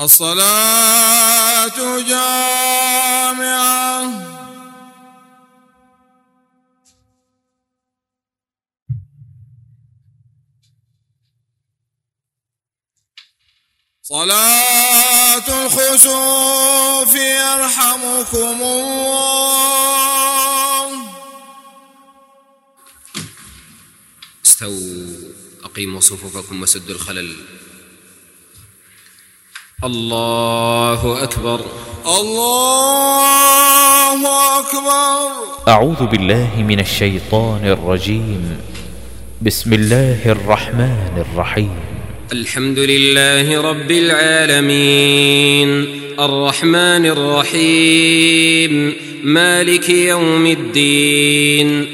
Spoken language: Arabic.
الصلاة جامعة. صلاة الخسوف يرحمكم الله. استووا أقيموا صفوفكم وسدوا الخلل. الله أكبر. الله أكبر. أعوذ بالله من الشيطان الرجيم. بسم الله الرحمن الرحيم. الحمد لله رب العالمين. الرحمن الرحيم. مالك يوم الدين.